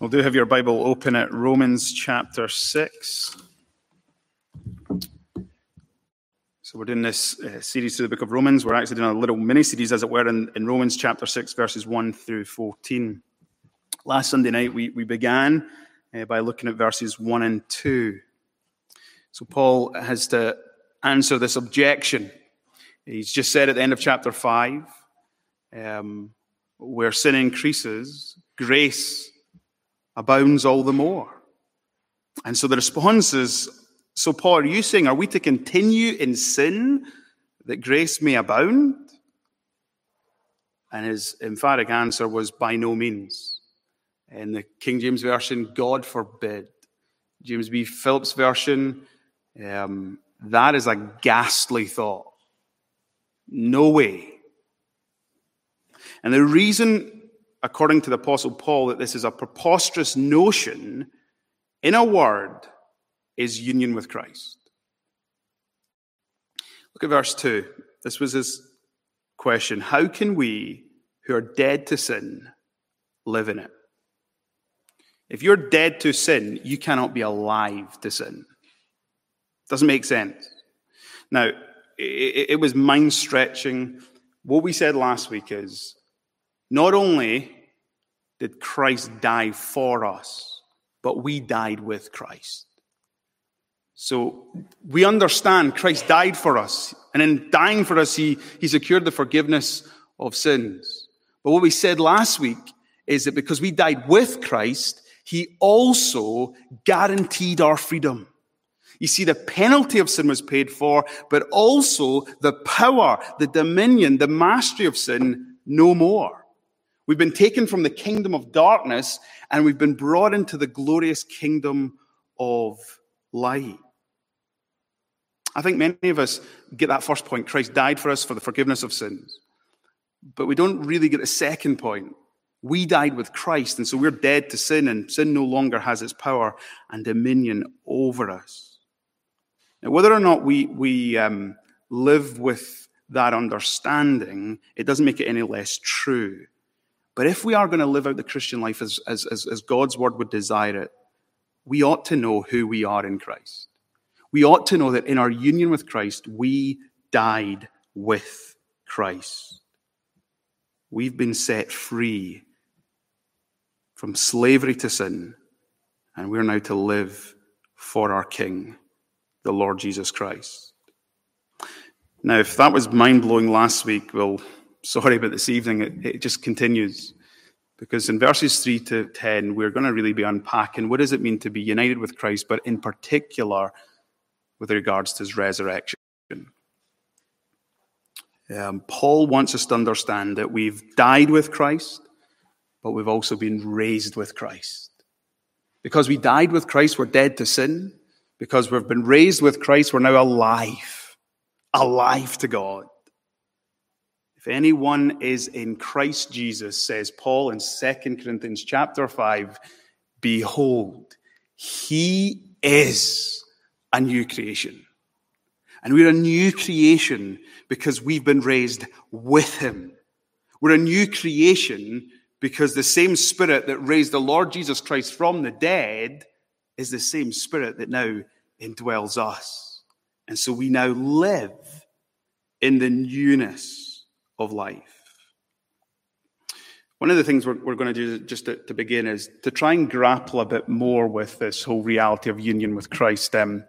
Well, do have your Bible open at Romans chapter 6. So, we're doing this uh, series to the book of Romans. We're actually doing a little mini series, as it were, in, in, Romans chapter 6, verses 1 through 14. Last Sunday night, we, we began uh, by looking at verses 1 and 2. So, Paul has to answer this objection. He's just said at the end of chapter 5 um, where sin increases, grace abounds all the more. And so the response is So, Paul, are you saying, are we to continue in sin that grace may abound? And his emphatic answer was, By no means. In the King James Version, God forbid. James B. Phillips' version, um, that is a ghastly thought. No way. And the reason according to the Apostle Paul, that this is a preposterous notion, in a word, is union with Christ. Look at verse 2. This was his question How can we, who are dead to sin, live in it? If you're dead to sin, you cannot be alive to sin. Doesn't make sense. Now, it, was mind stretching. What we said last week is not only did Christ die for us, but we died with Christ. So we understand Christ died for us, and in dying for us, he, he secured the forgiveness of sins. But what we said last week is that because we died with Christ, he also guaranteed our freedom. You see, the penalty of sin was paid for, but also the power, the dominion, the mastery of sin no more. We've been taken from the kingdom of darkness and we've been brought into the glorious kingdom of light. I think many of us get that first point Christ died for us for the forgiveness of sins. But we don't really get the second point. We died with Christ, and so we're dead to sin, and sin no longer has its power and dominion over us. Now, whether or not we, we um, live with that understanding, it doesn't make it any less true. But if we are going to live out the Christian life as, as, as, as God's word would desire it, we ought to know who we are in Christ. We ought to know that in our union with Christ, we died with Christ. We've been set free from slavery to sin, and we're now to live for our King, the Lord Jesus Christ. Now, if that was mind blowing last week, well, sorry, but this evening it, it just continues. Because in verses 3 to 10, we're going to really be unpacking what does it mean to be united with Christ, but in particular with regards to his resurrection. Um, Paul wants us to understand that we've died with Christ, but we've also been raised with Christ. Because we died with Christ, we're dead to sin. Because we've been raised with Christ, we're now alive, alive to God. If anyone is in Christ Jesus, says Paul in 2 Corinthians chapter 5, behold, he is a new creation. And we're a new creation because we've been raised with him. We're a new creation because the same spirit that raised the Lord Jesus Christ from the dead is the same spirit that now indwells us. And so we now live in the newness of life. One of the things we're, we're going to do just to, to, begin is to try and grapple a bit more with this whole reality of union with Christ. Um,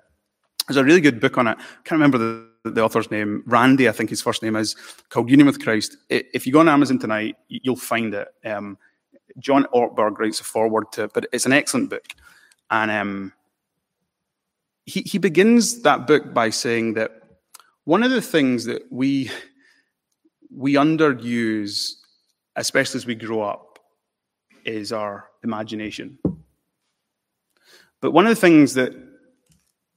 there's a really good book on it. I can't remember the, the author's name. Randy, I think his first name is, called Union with Christ. If you go on Amazon tonight, you'll find it. Um, John Ortberg writes a foreword to it, but it's an excellent book. And um, he, he begins that book by saying that one of the things that we we underuse, especially as we grow up, is our imagination. But one of the things that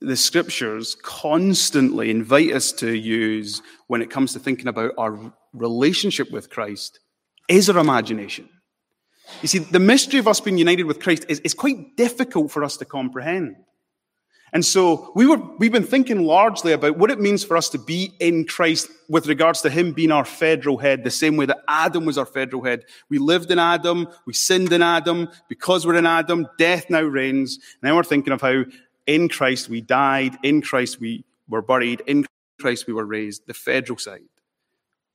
the scriptures constantly invite us to use when it comes to thinking about our relationship with Christ is our imagination. You see, the mystery of us being united with Christ is, is quite difficult for us to comprehend. And so we were, we've been thinking largely about what it means for us to be in Christ with regards to Him being our federal head, the same way that Adam was our federal head. We lived in Adam, we sinned in Adam. Because we're in Adam, death now reigns. And Now we're thinking of how in Christ we died, in Christ we were buried, in Christ we were raised, the federal side.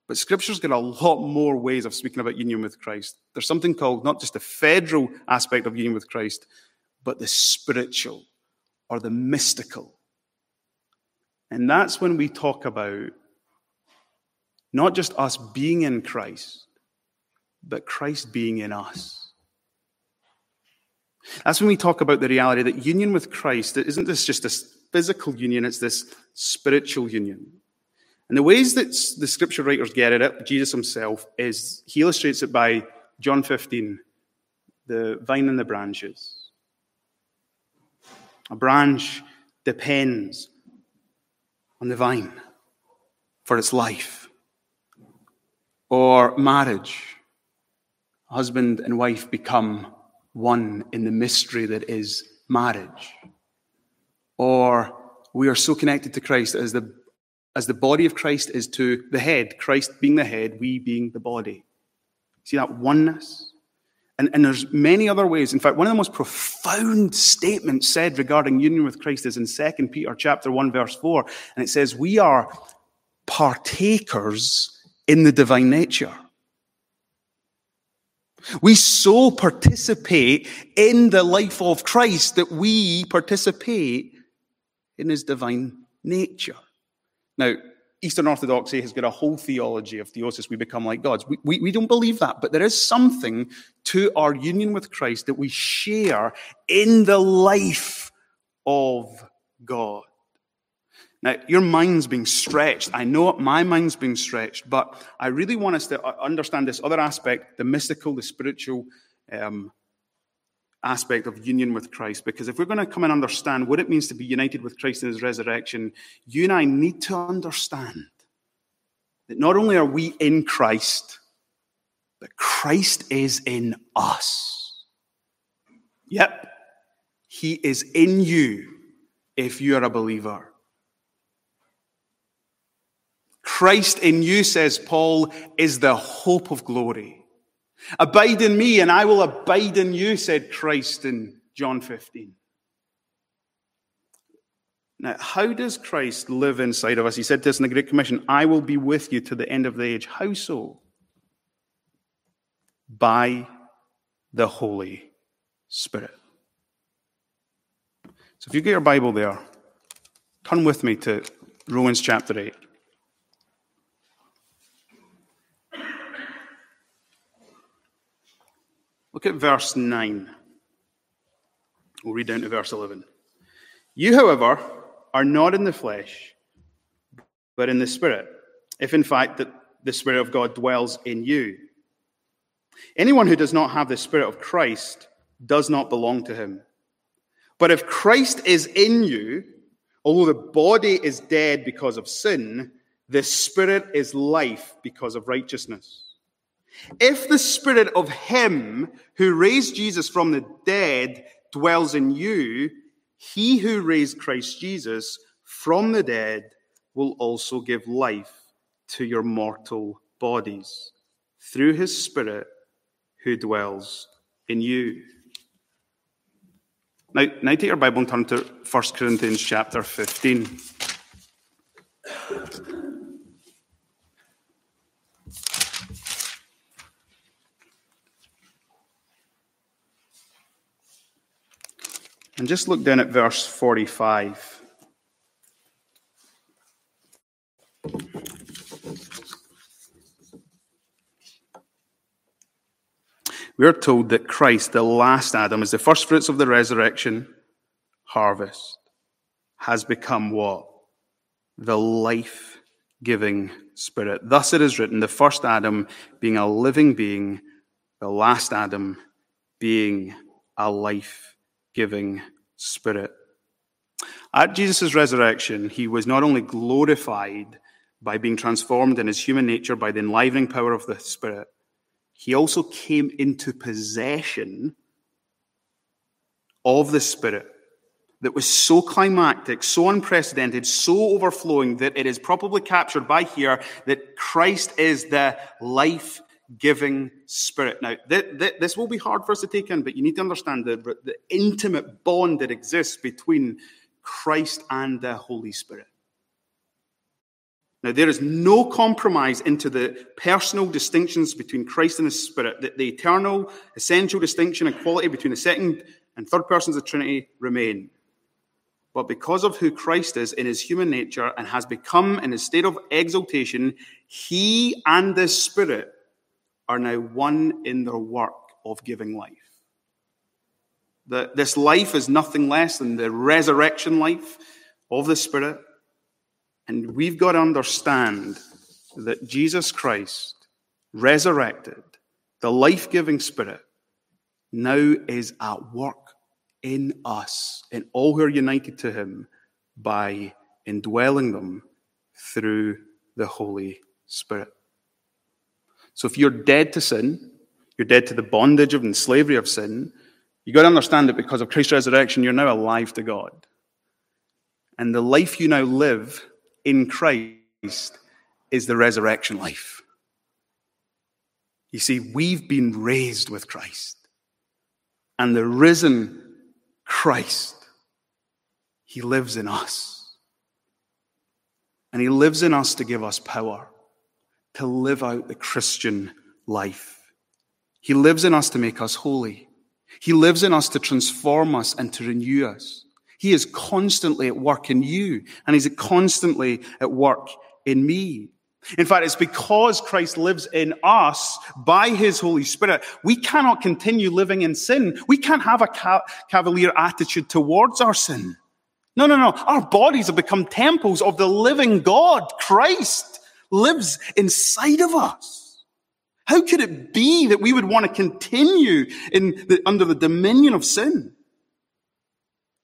But Scripture's got a lot more ways of speaking about union with Christ. There's something called not just the federal aspect of union with Christ, but the spiritual or the mystical. And that's when we talk about not just us being in Christ, but Christ being in us. That's when we talk about the reality that union with Christ isn't this just this physical union, it's this spiritual union. And the ways that the scripture writers get at it, Jesus himself, is he illustrates it by John 15, the vine and the branches. A branch depends on the vine for its life. Or marriage. Husband and wife become one in the mystery that is marriage. Or we are so connected to Christ as the, as the body of Christ is to the head, Christ being the head, we being the body. See that oneness? And, and there's many other ways. In fact, one of the most profound statements said regarding union with Christ is in 2 Peter chapter 1, verse 4. And it says, We are partakers in the divine nature. We so participate in the life of Christ that we participate in his divine nature. Now, Eastern Orthodoxy has got a whole theology of theosis. We become like gods. We, we, we, don't believe that, but there is something to our union with Christ that we share in the life of God. Now, your mind's being stretched. I know my mind's being stretched, but I really want us to understand this other aspect, the mystical, the spiritual, um, aspect of union with Christ. Because if we're going to come and understand what it means to be united with Christ in his resurrection, you and I need to understand that not only are we in Christ, but Christ is in us. Yep, he is in you if you are a believer. Christ in you, says Paul, is the hope of glory. Abide in me and I will abide in you, said Christ in John 15. Now, how does Christ live inside of us? He said this in the Great Commission I will be with you to the end of the age. How so? By the Holy Spirit. So if you get your Bible there, turn with me to Romans chapter 8. Look at verse 9. We'll read down to verse 11. You, however, are not in the flesh, but in the Spirit, if in fact that the Spirit of God dwells in you. Anyone who does not have the Spirit of Christ does not belong to him. But if Christ is in you, although the body is dead because of sin, the Spirit is life because of righteousness. If the spirit of him who raised Jesus from the dead dwells in you, he who raised Christ Jesus from the dead will also give life to your mortal bodies through his spirit who dwells in you. Now, now take your Bible and turn to 1 Corinthians chapter 15. And just look down at verse 45. We are told that Christ, the last Adam, is the first fruits of the resurrection harvest, has become what? The life giving spirit. Thus it is written the first Adam being a living being, the last Adam being a life giving spirit. At Jesus' resurrection, he was not only glorified by being transformed in his human nature by the enlivening power of the Spirit, he also came into possession of the Spirit that was so climactic, so unprecedented, so overflowing that it is probably captured by here that Christ is the life giving spirit. Now, th- th- this will be hard for us to take in, but you need to understand the, the intimate bond that exists between Christ and the Holy Spirit. Now, there is no compromise into the personal distinctions between Christ and the Spirit. The, the eternal, essential distinction and quality between the second and third persons of Trinity remain. But because of who Christ is in his human nature and has become in his state of exaltation, he and the Spirit are now one in their work of giving life. This life is nothing less than the resurrection life of the Spirit. And we've got to understand that Jesus Christ, resurrected, the life giving Spirit, now is at work in us, in all who are united to Him, by indwelling them through the Holy Spirit. So if you're dead to sin, you're dead to the bondage of and slavery of sin, you've got to understand that because of Christ's resurrection, you're now alive to God. And the life you now live in Christ is the resurrection life. You see, we've been raised with Christ. And the risen Christ, He lives in us. And He lives in us to give us power to live out the Christian life. He lives in us to make us holy. He lives in us to transform us and to renew us. He is constantly at work in you, and He's constantly at work in me. In fact, it's because Christ lives in us by His Holy Spirit, we cannot continue living in sin. We can't have a cavalier attitude towards our sin. No, no, no. Our bodies have become temples of the living God, Christ lives inside of us. How could it be that we would want to continue in the, under the dominion of sin?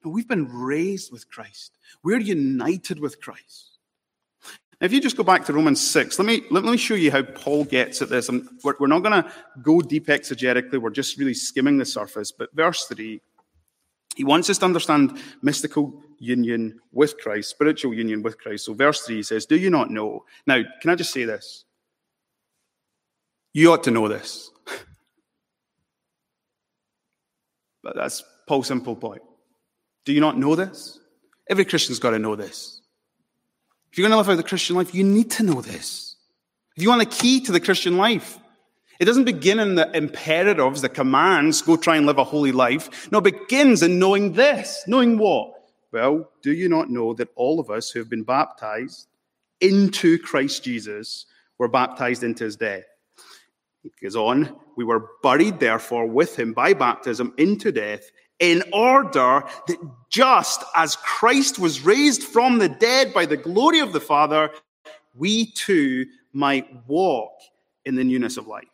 We've been raised with Christ. We're united with Christ. Now, if you just go back to Romans 6, let me, let me show you how Paul gets at this. We're, we're not going to go deep exegetically, we're just really skimming the surface. But verse 3, he wants us to understand mystical union with Christ, spiritual union with Christ. So, verse 3 says, Do you not know? Now, can I just say this? You ought to know this. but that's Paul's simple point. Do you not know this? Every Christian's got to know this. If you're going to live out the Christian life, you need to know this. If you want a key to the Christian life, it doesn't begin in the imperatives, the commands, go try and live a holy life. No, it begins in knowing this. Knowing what? Well, do you not know that all of us who have been baptized into Christ Jesus were baptized into his death? He goes on, we were buried therefore with him by baptism into death, in order that just as Christ was raised from the dead by the glory of the Father, we too might walk in the newness of life.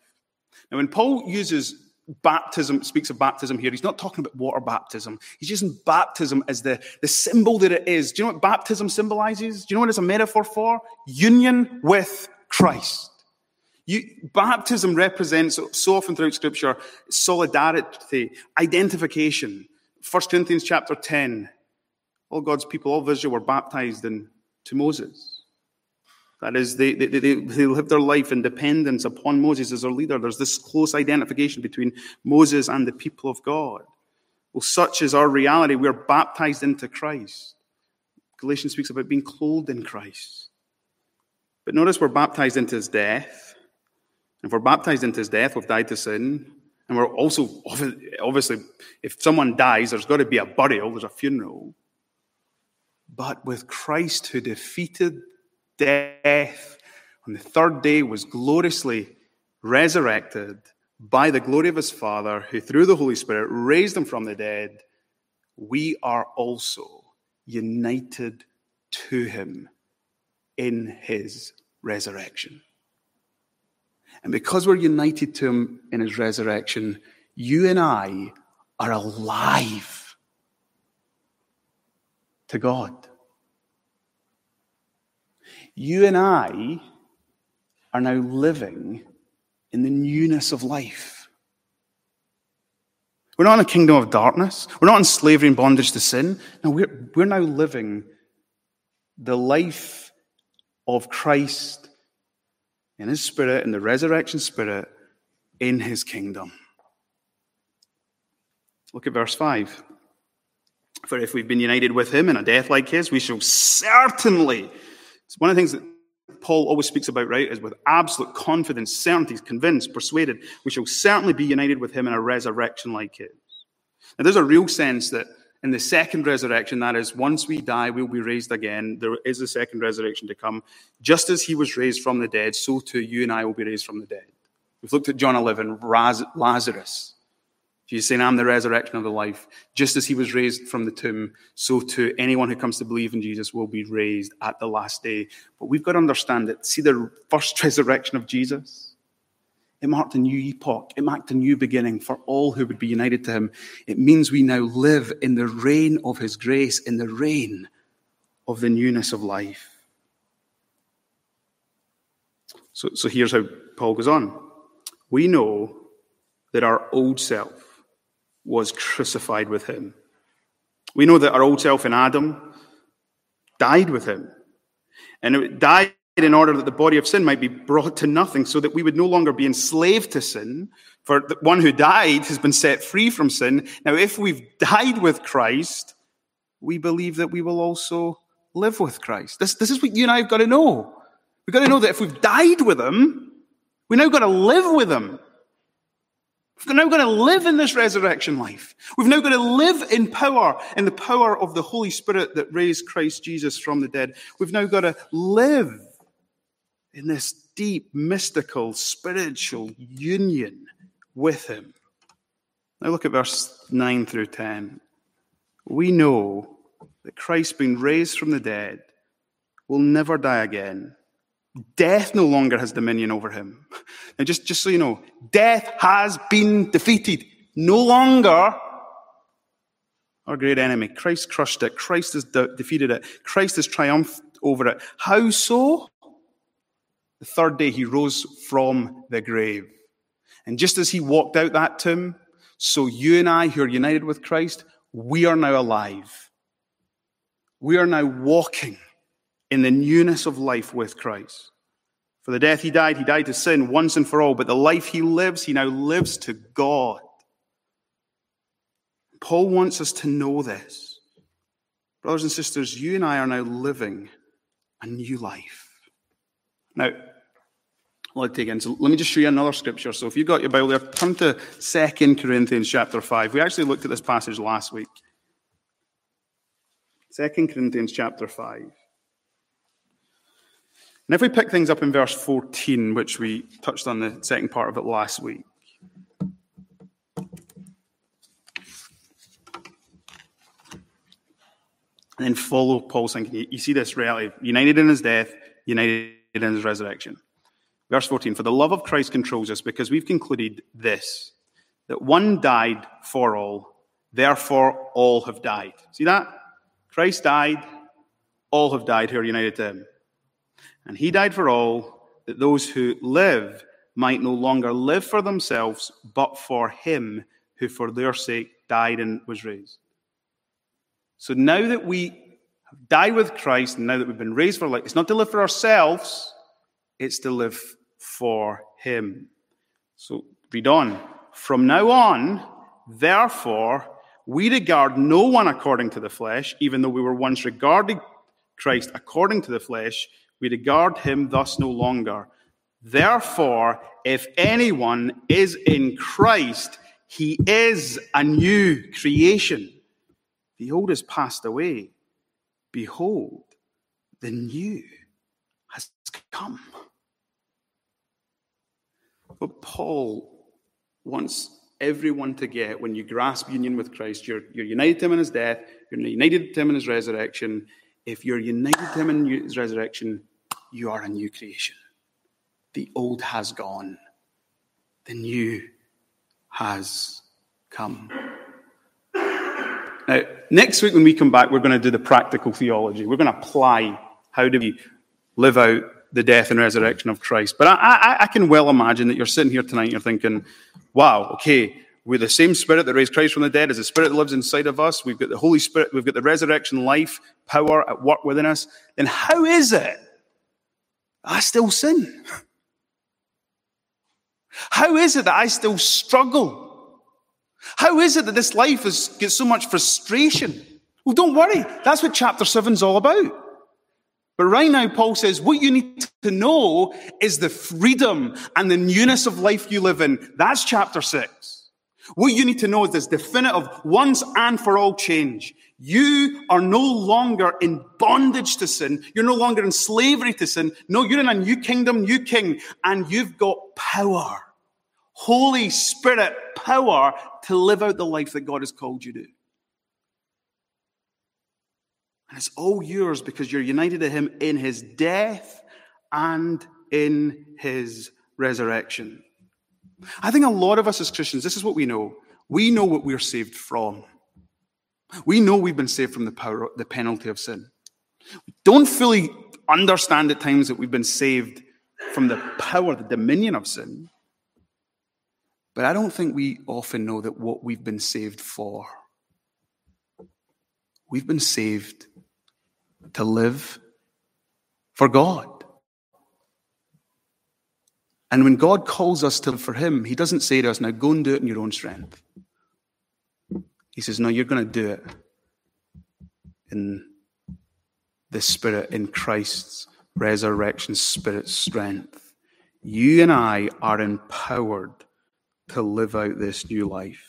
Now, when Paul uses baptism, speaks of baptism here, he's not talking about water baptism. He's using baptism as the, the symbol that it is. Do you know what baptism symbolizes? Do you know what it's a metaphor for? Union with Christ. You, baptism represents so often throughout Scripture solidarity, identification. 1 Corinthians chapter 10, all God's people, all of Israel were baptized into Moses. That is, they, they, they, they live their life in dependence upon Moses as their leader. There's this close identification between Moses and the people of God. Well, such is our reality. We're baptized into Christ. Galatians speaks about being clothed in Christ. But notice we're baptized into his death. If we're baptized into his death, we've died to sin. And we're also, obviously, if someone dies, there's got to be a burial, there's a funeral. But with Christ who defeated death, on the third day was gloriously resurrected by the glory of his Father, who through the Holy Spirit raised him from the dead, we are also united to him in his resurrection. And because we're united to him in his resurrection, you and I are alive to God. You and I are now living in the newness of life. We're not in a kingdom of darkness. We're not in slavery and bondage to sin. No, we're, we're now living the life of Christ in his spirit, in the resurrection spirit, in his kingdom. Look at verse 5. For if we've been united with him in a death like his, we shall certainly. One of the things that Paul always speaks about, right, is with absolute confidence, certainty, convinced, persuaded, we shall certainly be united with him in a resurrection like his. Now, there's a real sense that in the second resurrection, that is, once we die, we'll be raised again. There is a second resurrection to come. Just as he was raised from the dead, so too you and I will be raised from the dead. We've looked at John 11, Lazarus. Jesus saying, I'm the resurrection of the life. Just as he was raised from the tomb, so too anyone who comes to believe in Jesus will be raised at the last day. But we've got to understand it. See the first resurrection of Jesus? It marked a new epoch. It marked a new beginning for all who would be united to him. It means we now live in the reign of his grace, in the reign of the newness of life. So, so here's how Paul goes on. We know that our old self, was crucified with him. We know that our old self in Adam died with him. And it died in order that the body of sin might be brought to nothing, so that we would no longer be enslaved to sin. For the one who died has been set free from sin. Now, if we've died with Christ, we believe that we will also live with Christ. This, this is what you and I have got to know. We've got to know that if we've died with him, we now got to live with him. We've now got to live in this resurrection life. We've now got to live in power, in the power of the Holy Spirit that raised Christ Jesus from the dead. We've now got to live in this deep, mystical, spiritual union with Him. Now look at verse 9 through 10. We know that Christ, being raised from the dead, will never die again. Death no longer has dominion over him. Now, just, just so you know, death has been defeated. No longer our great enemy. Christ crushed it. Christ has de- defeated it. Christ has triumphed over it. How so? The third day he rose from the grave. And just as he walked out that tomb, so you and I, who are united with Christ, we are now alive. We are now walking in the newness of life with Christ. For the death he died, he died to sin once and for all, but the life he lives, he now lives to God. Paul wants us to know this. Brothers and sisters, you and I are now living a new life. Now, let take in. So let me just show you another scripture. So if you've got your Bible there, turn to 2 Corinthians chapter 5. We actually looked at this passage last week. 2 Corinthians chapter 5. And if we pick things up in verse 14, which we touched on the second part of it last week, and then follow Paul's thinking. You see this reality united in his death, united in his resurrection. Verse 14 For the love of Christ controls us because we've concluded this that one died for all, therefore all have died. See that? Christ died, all have died who are united to him. And he died for all, that those who live might no longer live for themselves, but for him who for their sake died and was raised. So now that we have died with Christ, and now that we've been raised for life, it's not to live for ourselves, it's to live for him. So read on. From now on, therefore, we regard no one according to the flesh, even though we were once regarded Christ according to the flesh, we regard him thus no longer. Therefore, if anyone is in Christ, he is a new creation. The old has passed away. Behold, the new has come. What Paul wants everyone to get when you grasp union with Christ, you're, you're united to him in his death, you're united to him in his resurrection. If you're united to him in his resurrection, you are a new creation. The old has gone, the new has come. Now, next week when we come back, we're going to do the practical theology. We're going to apply how do we live out the death and resurrection of Christ. But I, I, I can well imagine that you're sitting here tonight and you're thinking, wow, okay, we're the same spirit that raised Christ from the dead as the spirit that lives inside of us. We've got the Holy Spirit, we've got the resurrection life, power at work within us. Then how is it I still sin? How is it that I still struggle? How is it that this life has got so much frustration? Well, don't worry. That's what chapter 7 is all about. But right now, Paul says what you need to know is the freedom and the newness of life you live in. That's chapter 6. What you need to know is this definitive once and for all change. You are no longer in bondage to sin. You're no longer in slavery to sin. No, you're in a new kingdom, new king, and you've got power. Holy Spirit power to live out the life that God has called you to. And it's all yours because you're united to Him in His death and in His resurrection. I think a lot of us as Christians, this is what we know. We know what we're saved from. We know we've been saved from the power, the penalty of sin. We don't fully understand at times that we've been saved from the power, the dominion of sin. But I don't think we often know that what we've been saved for. We've been saved to live for God. And when God calls us to live for Him, He doesn't say to us, now go and do it in your own strength. He says, no, you're going to do it in the Spirit, in Christ's resurrection Spirit strength. You and I are empowered to live out this new life.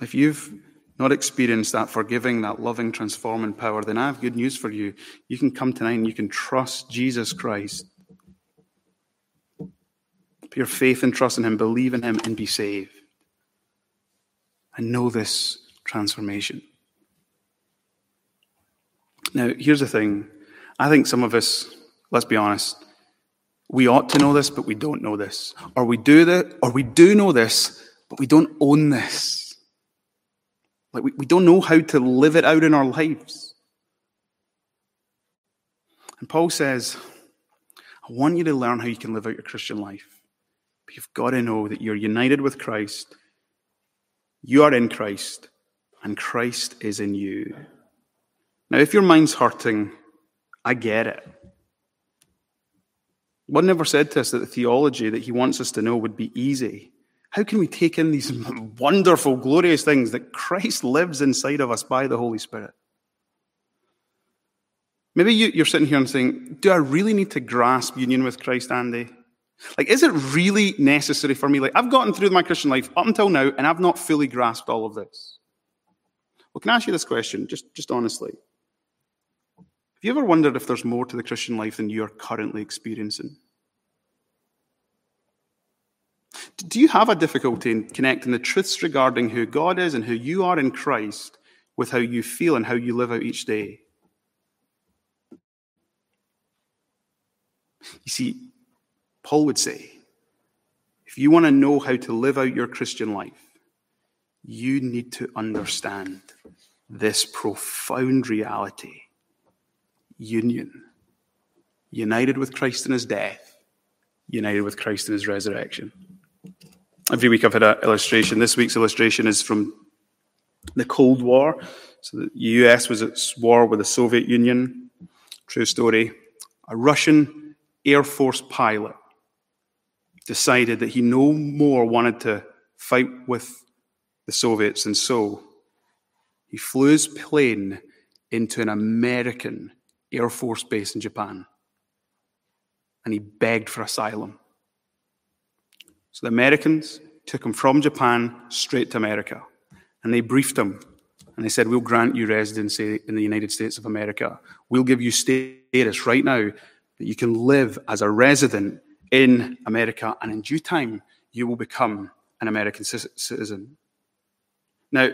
If you've not experienced that forgiving, that loving, transforming power, then I have good news for you. You can come tonight and you can trust Jesus Christ. Put your faith and trust in Him, believe in Him, and be saved. And know this transformation. Now, here's the thing. I think some of us, let's be honest, we ought to know this, but we don't know this. Or we do that, or we do know this, but we don't own this. Like we, we don't know how to live it out in our lives. And Paul says, I want you to learn how you can live out your Christian life. But you've got to know that you're united with Christ, you are in Christ, and Christ is in you. Now, if your mind's hurting, I get it. One never said to us that the theology that he wants us to know would be easy. How can we take in these wonderful, glorious things that Christ lives inside of us by the Holy Spirit? Maybe you, are sitting here and saying, Do I really need to grasp union with Christ, Andy? Like, is it really necessary for me? Like, I've gotten through my Christian life up until now, and I've not fully grasped all of this. Well, can I ask you this question, just, just honestly? Have you ever wondered if there's more to the Christian life than you're currently experiencing? Do you have a difficulty in connecting the truths regarding who God is and who you are in Christ with how you feel and how you live out each day? You see, Paul would say, if you want to know how to live out your Christian life, you need to understand this profound reality union. United with Christ in his death, united with Christ in his resurrection. Every week I've had an illustration. This week's illustration is from the Cold War. So the US was at war with the Soviet Union. True story. A Russian Air Force pilot decided that he no more wanted to fight with the Soviets, and so he flew his plane into an American Air Force base in Japan. And he begged for asylum. So the Americans took him from Japan straight to America. And they briefed him. And they said, We'll grant you residency in the United States of America. We'll give you status right now that you can live as a resident in America. And in due time, you will become an American citizen. Now,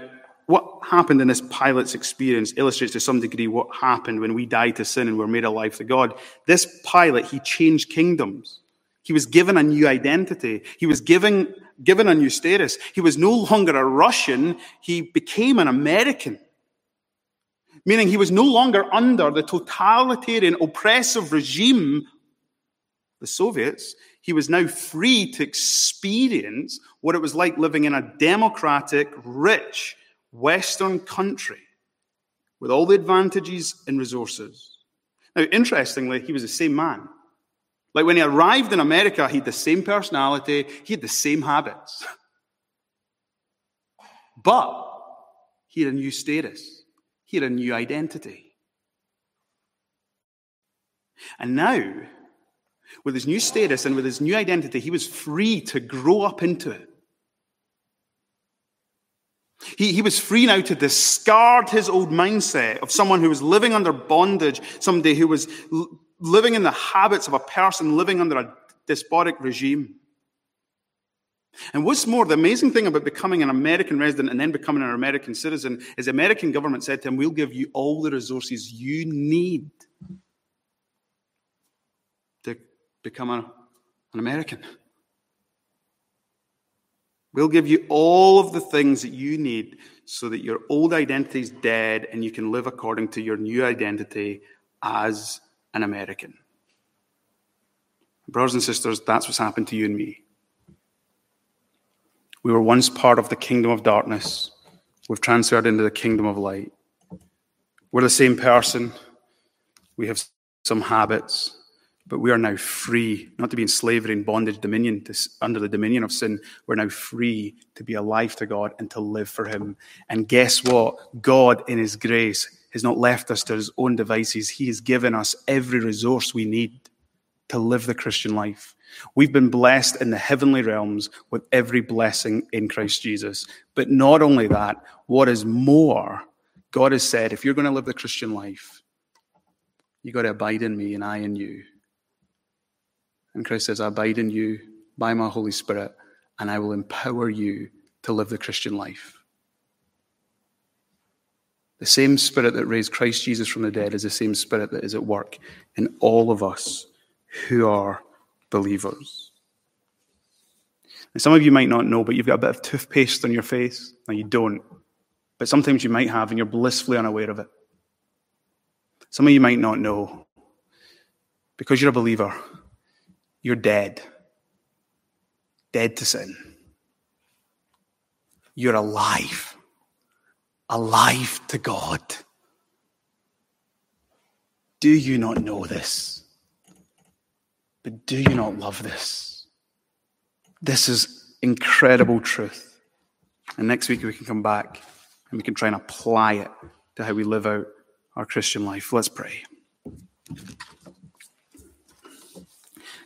what happened in this pilot's experience illustrates to some degree what happened when we died to sin and were made alive to God. This pilot, he changed kingdoms. He was given a new identity. He was given, given a new status. He was no longer a Russian. He became an American. Meaning he was no longer under the totalitarian oppressive regime, the Soviets. He was now free to experience what it was like living in a democratic, rich, Western country with all the advantages and resources. Now, interestingly, he was the same man. Like when he arrived in America, he had the same personality, he had the same habits. But he had a new status, he had a new identity. And now, with his new status and with his new identity, he was free to grow up into it. He, he was free now to discard his old mindset of someone who was living under bondage, somebody who was l- living in the habits of a person living under a despotic regime. And what's more, the amazing thing about becoming an American resident and then becoming an American citizen is the American government said to him, We'll give you all the resources you need to become a, an American. We'll give you all of the things that you need so that your old identity is dead and you can live according to your new identity as an American. Brothers and sisters, that's what's happened to you and me. We were once part of the kingdom of darkness. We've transferred into the kingdom of light. We're the same person. We have some habits, but we are now free, not to be in slavery and bondage, dominion, to, under the dominion of sin. We're now free to be alive to God and to live for Him. And guess what? God, in His grace, has not left us to His own devices. He has given us every resource we need to live the Christian life. We've been blessed in the heavenly realms with every blessing in Christ Jesus. But not only that, what is more, God has said, if you're going to live the Christian life, you've got to abide in me and I in you. And Christ says, I abide in you by my Holy Spirit, and I will empower you to live the Christian life. The same spirit that raised Christ Jesus from the dead is the same spirit that is at work in all of us who are believers. And some of you might not know, but you've got a bit of toothpaste on your face. No, you don't. But sometimes you might have, and you're blissfully unaware of it. Some of you might not know. Because you're a believer, you're dead. Dead to sin. You're alive. Alive to God. Do you not know this? But do you not love this? This is incredible truth. And next week we can come back and we can try and apply it to how we live out our Christian life. Let's pray.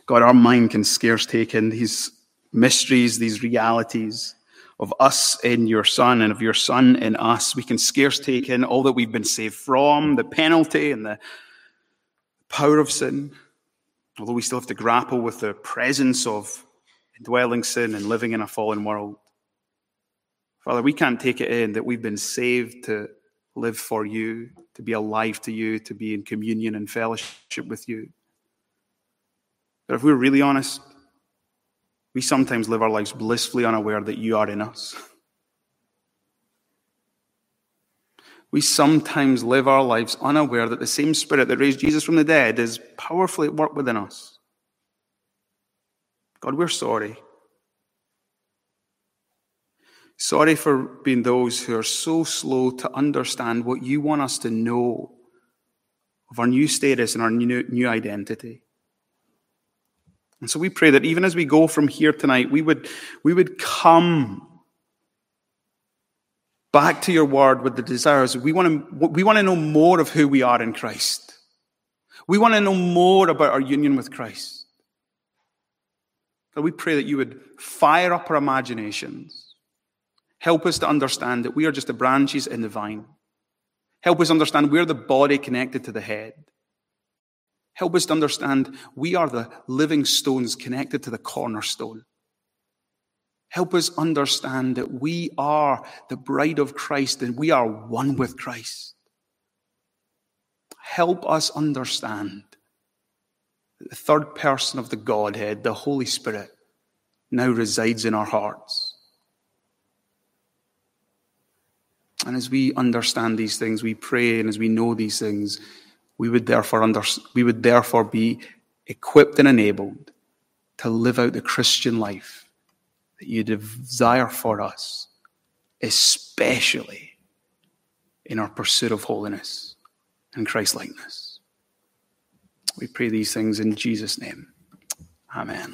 God, our mind can scarce take in these mysteries, these realities of us in your Son and of your Son in us. We can scarce take in all that we've been saved from, the penalty and the power of sin. Although we still have to grapple with the presence of indwelling sin and living in a fallen world. Father, we can't take it in that we've been saved to live for you, to be alive to you, to be in communion and fellowship with you. But if we're really honest, we sometimes live our lives blissfully unaware that you are in us. We sometimes live our lives unaware that the same Spirit that raised Jesus from the dead is powerfully at work within us. God, we're sorry. Sorry for being those who are so slow to understand what you want us to know of our new status and our new, new identity. And so we pray that even as we go from here tonight, we would, we would come back to your word with the desires. We want, to, we want to know more of who we are in Christ. We want to know more about our union with Christ. So we pray that you would fire up our imaginations. Help us to understand that we are just the branches in the vine. Help us understand we're the body connected to the head. Help us to understand we are the living stones connected to the cornerstone. Help us understand that we are the bride of Christ and we are one with Christ. Help us understand that the third person of the Godhead, the Holy Spirit, now resides in our hearts. And as we understand these things, we pray, and as we know these things, we would therefore, under, we would therefore be equipped and enabled to live out the Christian life that you desire for us, especially in our pursuit of holiness and Christ likeness. We pray these things in Jesus' name. Amen.